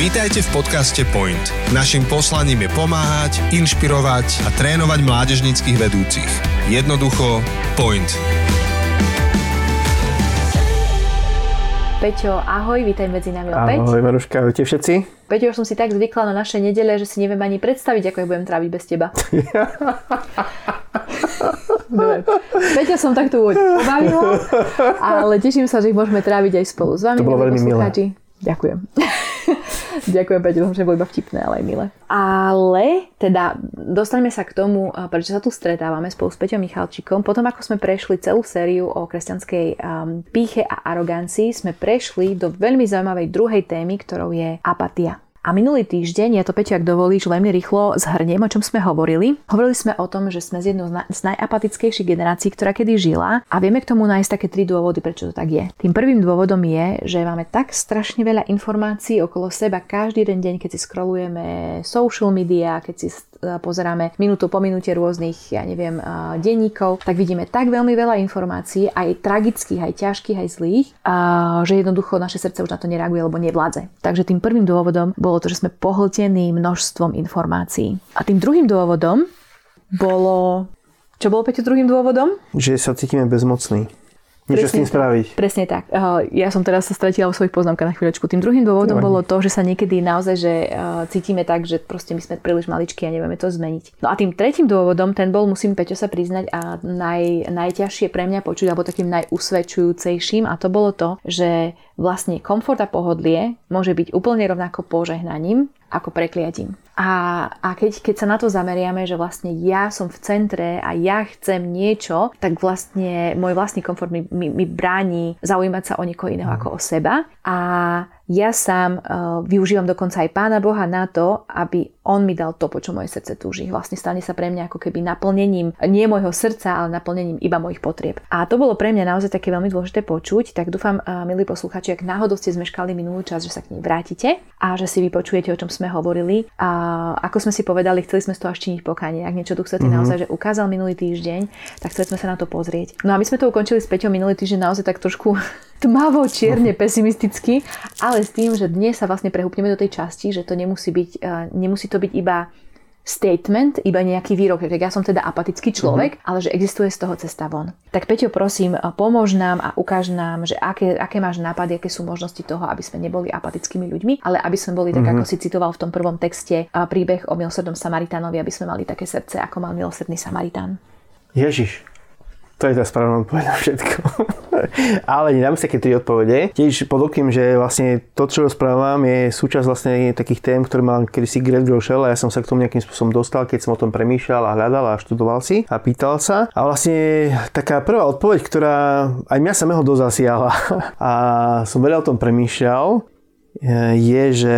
Vítajte v podcaste Point. Naším poslaním je pomáhať, inšpirovať a trénovať mládežnických vedúcich. Jednoducho Point. Peťo, ahoj, vítaj medzi nami opäť. Ahoj Maruška, ahojte všetci. Peťo, už som si tak zvykla na naše nedele, že si neviem ani predstaviť, ako ich budem tráviť bez teba. Dobre. Peťa som takto pobavila, ale teším sa, že ich môžeme tráviť aj spolu s vami. To bolo veľmi milé. Ďakujem. Ďakujem, Peťo, že bolo iba vtipné, ale aj milé. Ale teda dostaneme sa k tomu, prečo sa tu stretávame spolu s Peťom Michalčikom. Potom, ako sme prešli celú sériu o kresťanskej um, píche a arogancii, sme prešli do veľmi zaujímavej druhej témy, ktorou je apatia. A minulý týždeň, ja to Peťo, ak dovolíš, veľmi rýchlo zhrniem, o čom sme hovorili. Hovorili sme o tom, že sme z jednou z najapatickejších generácií, ktorá kedy žila a vieme k tomu nájsť také tri dôvody, prečo to tak je. Tým prvým dôvodom je, že máme tak strašne veľa informácií okolo seba každý jeden deň, keď si scrollujeme social media, keď si pozeráme minútu po minúte rôznych, ja neviem, denníkov, tak vidíme tak veľmi veľa informácií, aj tragických, aj ťažkých, aj zlých, že jednoducho naše srdce už na to nereaguje, alebo nevládze. Takže tým prvým dôvodom bolo to, že sme pohltení množstvom informácií. A tým druhým dôvodom bolo... Čo bolo, Peťo, druhým dôvodom? Že sa cítime bezmocní niečo s tým spraviť. Presne tak. Ja som teraz sa stratila vo svojich poznámkach na chvíľočku. Tým druhým dôvodom Nevadí. bolo to, že sa niekedy naozaj že cítime tak, že proste my sme príliš maličkí a nevieme to zmeniť. No a tým tretím dôvodom, ten bol, musím Peťo sa priznať, a naj, najťažšie pre mňa počuť, alebo takým najusvedčujúcejším, a to bolo to, že vlastne komfort a pohodlie môže byť úplne rovnako požehnaním ako prekliatím. A, a keď, keď sa na to zameriame, že vlastne ja som v centre a ja chcem niečo, tak vlastne môj vlastný komfort mi, mi, mi bráni zaujímať sa o niekoho iného ako o seba. A ja sám uh, využívam dokonca aj Pána Boha na to, aby On mi dal to, po čo moje srdce túži. Vlastne stane sa pre mňa ako keby naplnením nie môjho srdca, ale naplnením iba mojich potrieb. A to bolo pre mňa naozaj také veľmi dôležité počuť, tak dúfam, uh, milí posluchači, ak náhodou ste zmeškali minulú čas, že sa k nej vrátite a že si vypočujete, o čom sme hovorili. A ako sme si povedali, chceli sme z toho až činiť pokanie. Ak niečo tu chcete mm-hmm. naozaj, že ukázal minulý týždeň, tak chceli sme sa na to pozrieť. No a my sme to ukončili s Peťou minulý týždeň naozaj tak trošku tmavo, čierne, pesimisticky, ale s tým, že dnes sa vlastne prehúpneme do tej časti, že to nemusí byť, uh, nemusí to byť iba statement, iba nejaký výrok, tak ja som teda apatický človek, mm-hmm. ale že existuje z toho cesta von. Tak Peťo, prosím, pomôž nám a ukáž nám, že aké, aké máš nápady, aké sú možnosti toho, aby sme neboli apatickými ľuďmi, ale aby sme boli, tak mm-hmm. ako si citoval v tom prvom texte, príbeh o milosrdnom Samaritánovi, aby sme mali také srdce, ako mal milosrdný Samaritán. Ježiš, to je tá správna odpoveď na všetko. Ale nedám si také tri odpovede. Tiež podokým, že vlastne to, čo rozprávam, je súčasť vlastne takých tém, ktoré mal kedysi Greg Rochelle a ja som sa k tomu nejakým spôsobom dostal, keď som o tom premýšľal a hľadal a študoval si a pýtal sa. A vlastne taká prvá odpoveď, ktorá aj mňa samého dosť zasiala a som veľa o tom premýšľal, je, že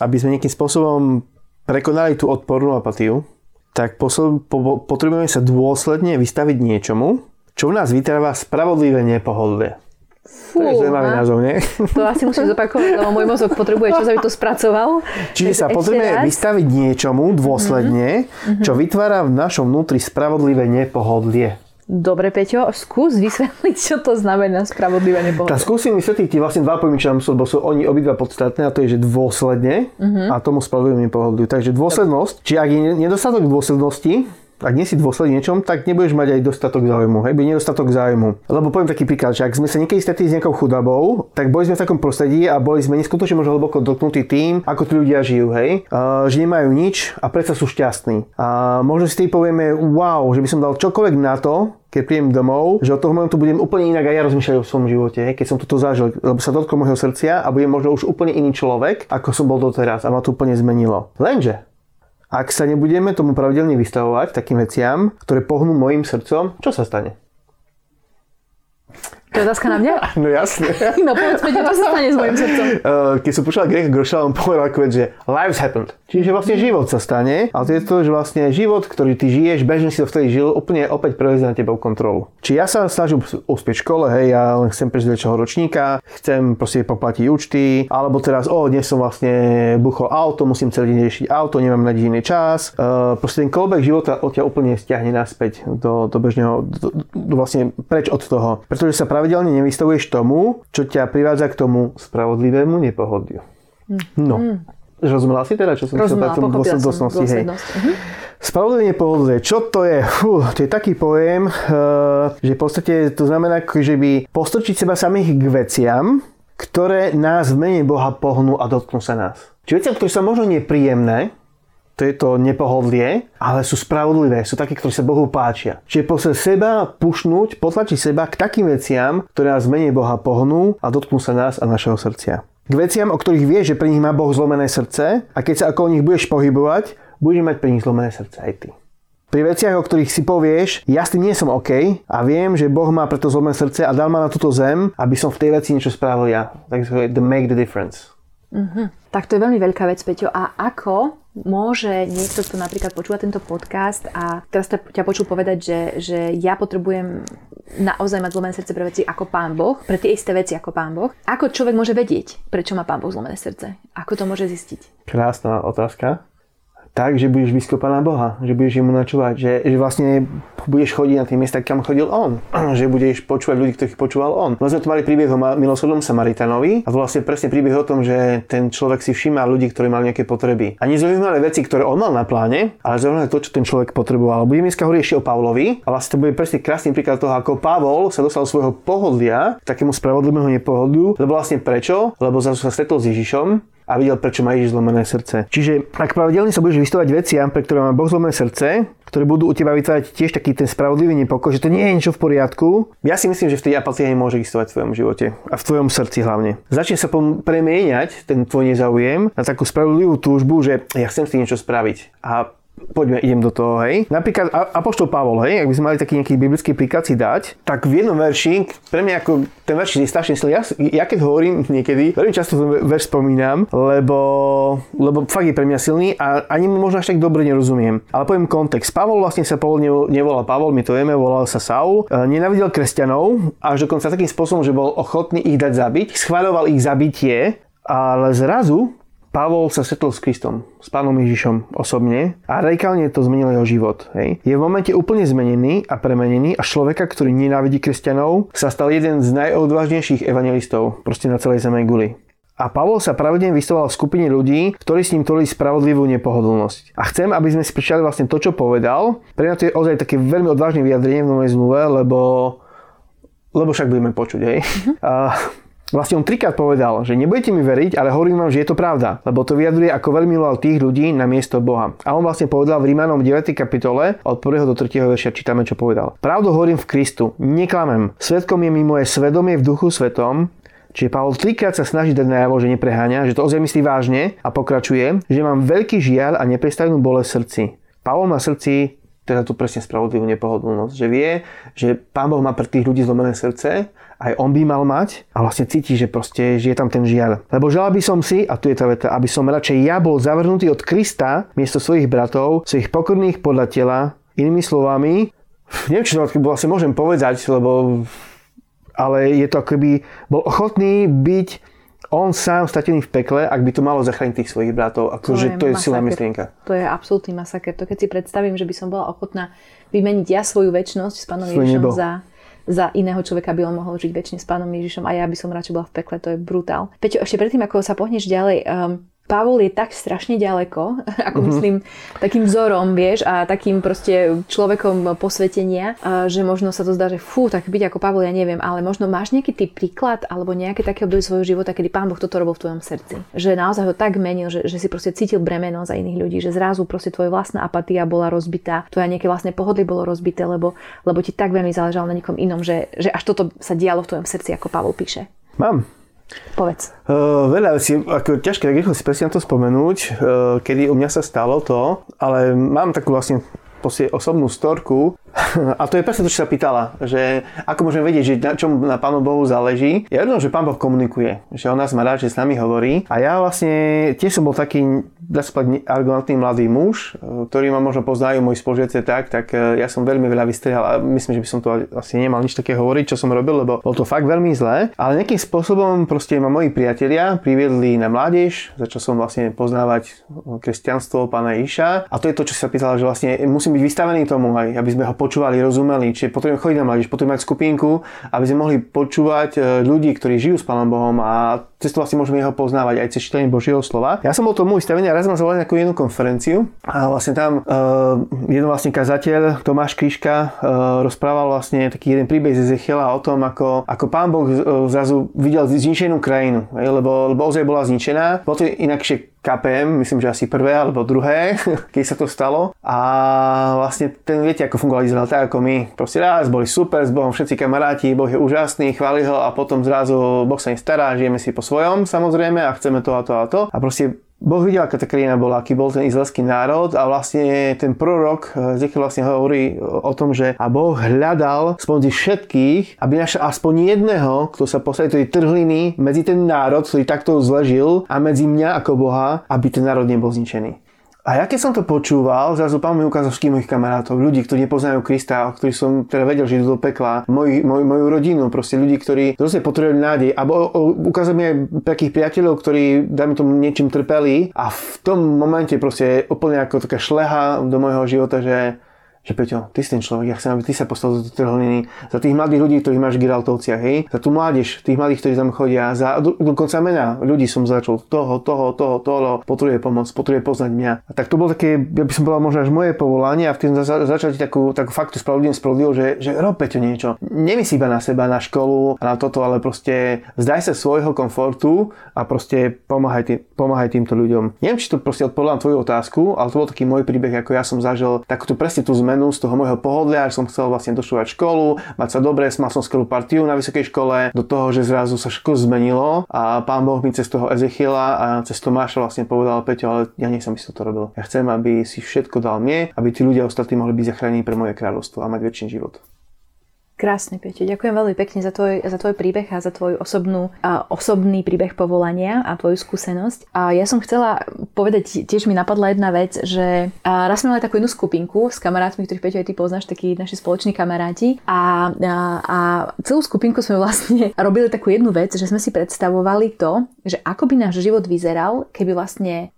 aby sme nejakým spôsobom prekonali tú odpornú apatiu, tak potrebujeme sa dôsledne vystaviť niečomu, čo u nás vytráva spravodlivé nepohodlie. Fú, to je zaujímavý názov, nie? To asi musíš zopakovať, lebo môj mozog potrebuje čas, aby to spracoval. Čiže sa potrebujeme vystaviť niečomu dôsledne, mm-hmm. čo vytvára v našom vnútri spravodlivé nepohodlie. Dobre, Peťo, skús vysvetliť, čo to znamená spravodlivé nepohodlie. Tak skúsim vysvetliť ti vlastne dva pojmy, lebo sú oni obidva podstatné a to je, že dôsledne uh-huh. a tomu spravodlivé nepohodliu. Takže dôslednosť, či ak je nedostatok dôslednosti, ak nie si dôsledný niečom, tak nebudeš mať aj dostatok záujmu, hej, nedostatok záujmu. Lebo poviem taký príklad, že ak sme sa niekedy stretli s nejakou chudobou, tak boli sme v takom prostredí a boli sme neskutočne možno hlboko dotknutí tým, ako tí ľudia žijú, hej, uh, že nemajú nič a predsa sú šťastní. A možno si tým povieme, wow, že by som dal čokoľvek na to, keď príjem domov, že od toho momentu budem úplne inak aj ja rozmýšľať o svojom živote, keď som toto zažil, lebo sa dotkol môjho srdcia a budem možno už úplne iný človek, ako som bol doteraz a ma to úplne zmenilo. Lenže ak sa nebudeme tomu pravidelne vystavovať takým veciam, ktoré pohnú mojim srdcom, čo sa stane? To je otázka na mňa? No jasne. No povedz mi, čo sa stane s mojim srdcom? Uh, keď som počul Greg Grošal, on povedal ako že lives happened. Čiže vlastne život sa stane, ale to je to, že vlastne život, ktorý ty žiješ, bežne si to vtedy žil, úplne opäť prevezne na teba kontrolu. Či ja sa snažím uspieť v škole, hej, ja len chcem prežiť väčšieho ročníka, chcem proste poplatiť účty, alebo teraz, o, dnes som vlastne buchol auto, musím celý deň riešiť auto, nemám na iný čas. Uh, proste ten kolbek života od ťa úplne stiahne naspäť do, do bežného, do, do, vlastne preč od toho. Pretože sa pravidelne nevystavuješ tomu, čo ťa privádza k tomu spravodlivému nepohodiu. No. Mm. Rozumela si teda, čo som chcel povedať dôslednosti? Hej. Uh-huh. Spravodlivenie pohodlie, čo to je? Fú, to je taký pojem, uh, že v podstate to znamená, že by postrčiť seba samých k veciam, ktoré nás v mene Boha pohnú a dotknú sa nás. Čiže veciam, ktoré sa možno nepríjemné, to je to nepohodlie, ale sú spravodlivé, sú také, ktoré sa Bohu páčia. Čiže posle seba pušnúť, potlačiť seba k takým veciam, ktoré nás v mene Boha pohnú a dotknú sa nás a našeho srdcia k veciam, o ktorých vieš, že pri nich má Boh zlomené srdce a keď sa ako o nich budeš pohybovať, budeš mať pri nich zlomené srdce aj ty. Pri veciach, o ktorých si povieš, ja s tým nie som OK a viem, že Boh má preto zlomené srdce a dal ma na túto zem, aby som v tej veci niečo spravil ja. Takže the make the difference. Mm-hmm. Tak to je veľmi veľká vec, Peťo. A ako môže niekto, kto napríklad počúva tento podcast a teraz ťa počul povedať, že, že ja potrebujem naozaj mať zlomené srdce pre veci ako Pán Boh, pre tie isté veci ako Pán Boh. Ako človek môže vedieť, prečo má Pán Boh zlomené srdce? Ako to môže zistiť? Krásna otázka tak, že budeš blízko Pána Boha, že budeš mu načúvať, že, že vlastne budeš chodiť na tie miesta, kam chodil on, že budeš počúvať ľudí, ktorých počúval on. Sme tu mali príbeh o milosrdnom Samaritanovi a to vlastne presne príbeh o tom, že ten človek si všíma ľudí, ktorí mali nejaké potreby. A nezaujímavé veci, ktoré on mal na pláne, ale zaujímavé to, čo ten človek potreboval. Budeme dneska hovoriť ešte o Pavlovi a vlastne to bude presne krásny príklad toho, ako Pavol sa dostal svojho pohodlia takému spravodlivému nepohodliu, lebo vlastne prečo? Lebo zase sa stretol s Ježišom a videl, prečo má Ježiš zlomené srdce. Čiže ak pravidelne sa budeš vystavať veciam, pre ktoré má Boh zlomené srdce, ktoré budú u teba vytvárať tiež taký ten spravodlivý nepokoj, že to nie je niečo v poriadku, ja si myslím, že v tej apatii nemôže existovať v tvojom živote a v tvojom srdci hlavne. Začne sa premieňať ten tvoj nezáujem na takú spravodlivú túžbu, že ja chcem si niečo spraviť. A poďme, idem do toho, hej. Napríklad Apoštol Pavol, hej, ak by sme mali taký nejaký biblický príklad si dať, tak v jednom verši, pre mňa ako ten verš je strašne silný. Ja, ja keď hovorím niekedy, veľmi často ten verš spomínam, lebo, lebo fakt je pre mňa silný a ani možno až tak dobre nerozumiem. Ale poviem kontext. Pavol vlastne sa Pavol nevolal Pavol, my to vieme, volal sa Saul. E, nenavidel kresťanov, až dokonca takým spôsobom, že bol ochotný ich dať zabiť, schváľoval ich zabitie, ale zrazu Pavol sa stretol s Kristom, s pánom Ježišom osobne a radikálne to zmenilo jeho život. Hej. Je v momente úplne zmenený a premenený a človeka, ktorý nenávidí kresťanov, sa stal jeden z najodvážnejších evangelistov proste na celej zeme guli. A Pavol sa pravidelne vystavoval v skupine ľudí, ktorí s ním tvorili spravodlivú nepohodlnosť. A chcem, aby sme si prečítali vlastne to, čo povedal. Pre mňa to je ozaj také veľmi odvážne vyjadrenie v novej zmluve, lebo lebo však budeme počuť, hej. Uh-huh. A Vlastne on trikrát povedal, že nebudete mi veriť, ale hovorím vám, že je to pravda, lebo to vyjadruje, ako veľmi miloval tých ľudí na miesto Boha. A on vlastne povedal v Rímanom 9. kapitole od 1. do 3. verša čítame, čo povedal. Pravdu hovorím v Kristu, neklamem. Svetkom je mi moje svedomie v duchu svetom, Čiže Pavol trikrát sa snaží dať najavo, že nepreháňa, že to ozaj myslí vážne a pokračuje, že mám veľký žiaľ a neprestavnú bolesť srdci. Pavol má srdci teda tu presne spravodlivú nepohodlnosť, že vie, že Pán Boh má pre tých ľudí zlomené srdce aj on by mal mať a vlastne cíti, že proste že je tam ten žiaľ. Lebo želal by som si, a tu je tá veta, aby som radšej ja bol zavrhnutý od Krista miesto svojich bratov, svojich pokorných podľa tela, inými slovami, neviem, či to vlastne môžem povedať, lebo ale je to ako by bol ochotný byť on sám stratený v pekle, ak by to malo zachrániť tých svojich bratov. Akože to je, to je silná myšlienka. To je absolútny masaker. To keď si predstavím, že by som bola ochotná vymeniť ja svoju väčšnosť s pánom Ježišom za, za iného človeka, aby on mohol žiť väčšine s pánom Ježišom a ja by som radšej bola v pekle, to je brutál. Peťo, ešte predtým, ako sa pohneš ďalej, um, Pavol je tak strašne ďaleko, ako mm-hmm. myslím, takým vzorom, vieš, a takým proste človekom posvetenia, že možno sa to zdá, že fú, tak byť ako Pavol, ja neviem, ale možno máš nejaký typ príklad alebo nejaké také obdobie svojho života, kedy Pán Boh toto robil v tvojom srdci. Že naozaj ho tak menil, že, že si proste cítil bremeno za iných ľudí, že zrazu proste tvoja vlastná apatia bola rozbitá, tvoja nejaké vlastné pohodlie bolo rozbité, lebo, lebo ti tak veľmi záležalo na nikom inom, že, že až toto sa dialo v tvojom srdci, ako Pavol píše. Mám. Povedz. Uh, veľa vecí, ako ťažké tak rýchlo si presne na to spomenúť, uh, kedy u mňa sa stalo to, ale mám takú vlastne osobnú storku a to je presne to, čo sa pýtala, že ako môžeme vedieť, že na čom na Pánu Bohu záleží. Ja vedom, že Pán Boh komunikuje, že on nás má rád, že s nami hovorí a ja vlastne tiež som bol taký dá sa povedať, arrogantný mladý muž, e, ktorý ma možno poznajú moji spolužiaci tak, tak e, ja som veľmi veľa vystrihal a myslím, že by som to asi nemal nič také hovoriť, čo som robil, lebo bol to fakt veľmi zlé. Ale nejakým spôsobom proste ma moji priatelia priviedli na mládež, začal som vlastne poznávať kresťanstvo pána Iša. A to je to, čo sa pýtala, že vlastne musím byť vystavený tomu, aj, aby sme ho počúvali, rozumeli. Čiže potrebujem chodiť na mládež, potrebujem mať skupinku, aby sme mohli počúvať e, ľudí, ktorí žijú s pánom Bohom a cez to vlastne môžeme ho poznávať aj cez čítanie Božieho slova. Ja som bol tomu vystavený a raz ma zavolali na jednu konferenciu a vlastne tam uh, jeden vlastne kazateľ, Tomáš Kriška, uh, rozprával vlastne taký jeden príbeh z Ezechiela o tom, ako, ako pán Boh uh, zrazu videl zničenú krajinu, lebo, lebo ozaj bola zničená. Bolo to inakšie KPM, myslím, že asi prvé alebo druhé, keď sa to stalo. A vlastne ten, viete, ako fungoval Izrael, tak ako my. Proste raz boli super s Bohom, všetci kamaráti, Boh je úžasný, chváli ho a potom zrazu Boh sa im stará, žijeme si po svojom samozrejme a chceme to a to a to. A proste Boh videl, aká tá krajina bola, aký bol ten izraelský národ a vlastne ten prorok eh, Ezekiel vlastne hovorí o tom, že a Boh hľadal spomedzi všetkých, aby našiel aspoň jedného, kto sa posadí tej trhliny medzi ten národ, ktorý takto zležil a medzi mňa ako Boha, aby ten národ nebol zničený. A ja keď som to počúval, zrazu pán mi ukázal všetkých mojich kamarátov, ľudí, ktorí nepoznajú Krista, ktorí som teda vedel, že idú do pekla, moj, moj, moju rodinu, proste ľudí, ktorí zase potrebujú nádej. A ukázal mi aj takých priateľov, ktorí, dajme tomu, niečím trpeli a v tom momente proste úplne ako taká šleha do môjho života, že že Peťo, ty si ten človek, ja chcem, aby ty sa postavil do trhliny za tých mladých ľudí, ktorých máš v Giraltovciach, hej, za tú mládež, tých mladých, ktorí tam chodia, za do, dokonca mena ľudí som začal, toho, toho, toho, toho, potrebuje pomoc, potrebuje poznať mňa. A tak to bolo také, ja by som povedal možno až moje povolanie a v tým za, začať takú, takú faktu spravodlivým spravodlivo, že, že rob Peťo niečo. Nemyslí iba na seba, na školu a na toto, ale proste zdaj sa svojho komfortu a proste pomáhaj, tým, pomáhaj týmto ľuďom. Neviem, či to proste odpovedám tvoju otázku, ale to bol taký môj príbeh, ako ja som zažil takúto presne tú zmenu zmenu z toho môjho pohodlia, že som chcel vlastne došúvať školu, mať sa dobre, mal som skvelú partiu na vysokej škole, do toho, že zrazu sa všetko zmenilo a pán Boh mi cez toho Ezechiela a cez Tomáša vlastne povedal, Peťo, ale ja nie som si to robil. Ja chcem, aby si všetko dal mne, aby tí ľudia ostatní mohli byť zachránení pre moje kráľovstvo a mať väčší život. Krásne, Peťo. Ďakujem veľmi pekne za tvoj, za tvoj príbeh a za tvoj osobnú, a osobný príbeh povolania a tvoju skúsenosť. A ja som chcela povedať, tiež mi napadla jedna vec, že raz sme mali takú jednu skupinku s kamarátmi, ktorých Peťo aj ty poznáš, takí naši spoloční kamaráti. A, a, a celú skupinku sme vlastne robili takú jednu vec, že sme si predstavovali to, že ako by náš život vyzeral, keby vlastne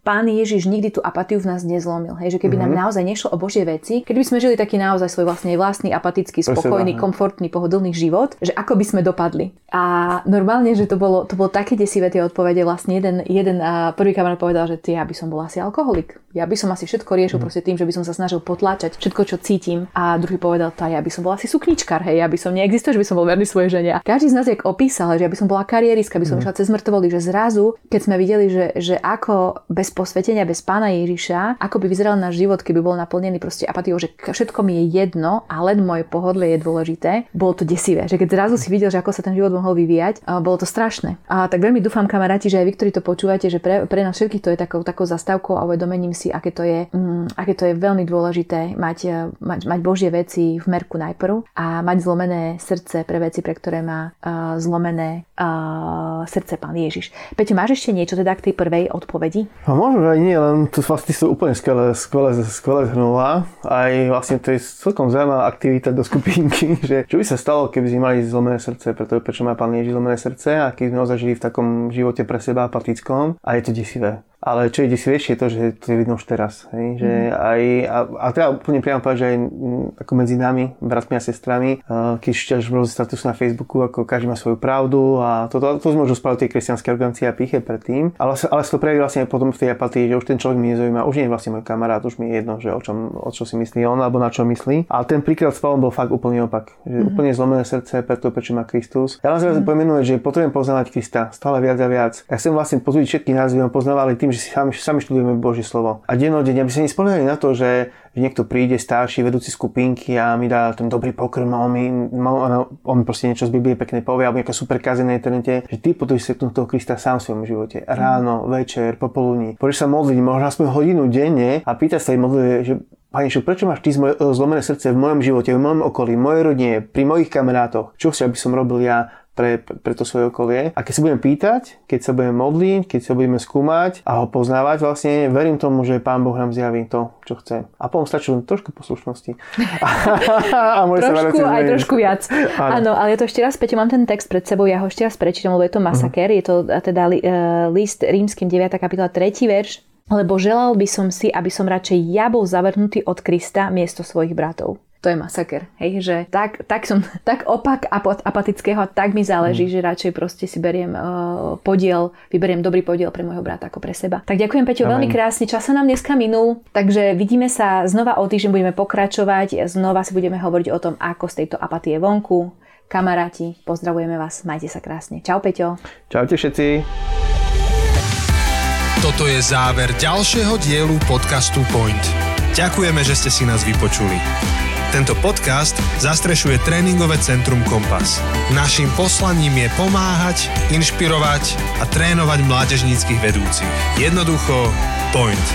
Pán Ježiš nikdy tú apatiu v nás nezlomil. Hej, že keby mm-hmm. nám mhm. naozaj nešlo o Božie veci, keby sme žili taký naozaj svoj vlastne vlastný, apatický, spokojný, komfortný, pohodlný život, že ako by sme dopadli. A normálne, že to bolo, to bolo také desivé tie odpovede. Vlastne jeden, jeden a prvý kamarát povedal, že ty, ja by som bol asi alkoholik. Ja by som asi všetko riešil mm. proste tým, že by som sa snažil potláčať všetko, čo cítim. A druhý povedal, tá, ja by som bol asi sukničkar, hej, ja by som neexistoval, že by som bol verný svojej žene. Každý z nás jak opísal, že ja by som bola kariéristka, by som mm. išla cez mŕtvoly, že zrazu, keď sme videli, že, že ako bez posvetenia, bez pána Ježiša, ako by vyzeral náš život, keby bol naplnený proste apatiou, že všetko mi je jedno a len moje pohodlie je dôležité, bolo to desivé. Že keď zrazu si videl, že ako sa ten život mohol vyvíjať, bolo to strašné. A tak veľmi dúfam, kamaráti, že aj vy, ktorí to počúvate, že pre, pre nás všetkých to je takou, takou zastávkou a uvedomením si, aké to je, mm, aké to je veľmi dôležité mať, e, mať, mať Božie veci v merku najprv a mať zlomené srdce pre veci, pre ktoré má uh, zlomené uh, srdce Pán Ježiš. Peťo, máš ešte niečo teda k tej prvej odpovedi? No, možno aj nie, len tu vlastne sú úplne skvelé, skvelé, skvelé zhrnula. Aj vlastne to je celkom zaujímavá aktivita do skupinky, že čo by sa stalo, keby sme mali zlomené srdce, pretože prečo má Pán Ježiš zlomené srdce a keby sme zažili v takom živote pre seba apatickom a je to desivé. Ale čo je desivejšie je to, že to je vidno už teraz. Hej? Že mm. aj, a, a treba úplne priamo povedať, že aj ako medzi nami, bratmi a sestrami, keď čítaš rôzne status na Facebooku, ako každý má svoju pravdu a to, to, to sme už tie kresťanské organizácie a píche predtým. Ale, ale sa to prejaví vlastne potom v tej apatii, že už ten človek mi nezaujíma, už nie je vlastne môj kamarát, už mi je jedno, že o, čom, o čo si myslí on alebo na čo myslí. Ale ten príklad s Pavlom bol fakt úplný opak. Že mm. úplne zlomené srdce, preto prečo má Kristus. Ja len mm. pomenujem, že potrebujem poznávať Krista stále viac a viac. Ja chcem vlastne pozvať všetky nás, aby poznávali tým, tým, že si sami, sami študujeme Božie slovo. A dennodenne, aby sa nespoliehali na to, že, niekto príde starší, vedúci skupinky a mi dá ten dobrý pokrm a on mi, on, mi proste niečo z Biblie pekne povie, alebo nejaká super kaze na internete, že ty potrebuješ stretnúť toho Krista sám v svojom živote. Ráno, večer, popoludní. Poďš sa modliť, možno aspoň hodinu denne a pýta sa im modliť, že Pane Ježišu, prečo máš ty zlomené srdce v mojom živote, v mojom okolí, v mojej rodine, pri mojich kamarátoch? Čo chceš, aby som robil ja pre, pre to svoje okolie. A keď sa budeme pýtať, keď sa budeme modliť, keď sa budeme skúmať a ho poznávať, vlastne verím tomu, že Pán Boh nám zjaví to, čo chce. A potom stačí len trošku poslušnosti. a trošku, aj trošku viac. Áno. ale ja to ešte raz, Peťo, mám ten text pred sebou, ja ho ešte raz prečítam, lebo je to masaker, uh-huh. je to teda li, uh, list rímským 9. kapitola 3. verš, lebo želal by som si, aby som radšej ja bol zavrhnutý od Krista miesto svojich bratov to je masaker. Hej, že tak, tak som, tak opak apatického, tak mi záleží, mm. že radšej proste si beriem uh, podiel, vyberiem dobrý podiel pre môjho brata ako pre seba. Tak ďakujem Peťo Amen. veľmi krásne, čas sa nám dneska minul, takže vidíme sa znova o týždeň, budeme pokračovať, znova si budeme hovoriť o tom, ako z tejto apatie vonku. Kamaráti, pozdravujeme vás, majte sa krásne. Čau Peťo. Čaute všetci. Toto je záver ďalšieho dielu podcastu Point. Ďakujeme, že ste si nás vypočuli. Tento podcast zastrešuje tréningové centrum Kompas. Naším poslaním je pomáhať, inšpirovať a trénovať mládežníckých vedúcich. Jednoducho, point.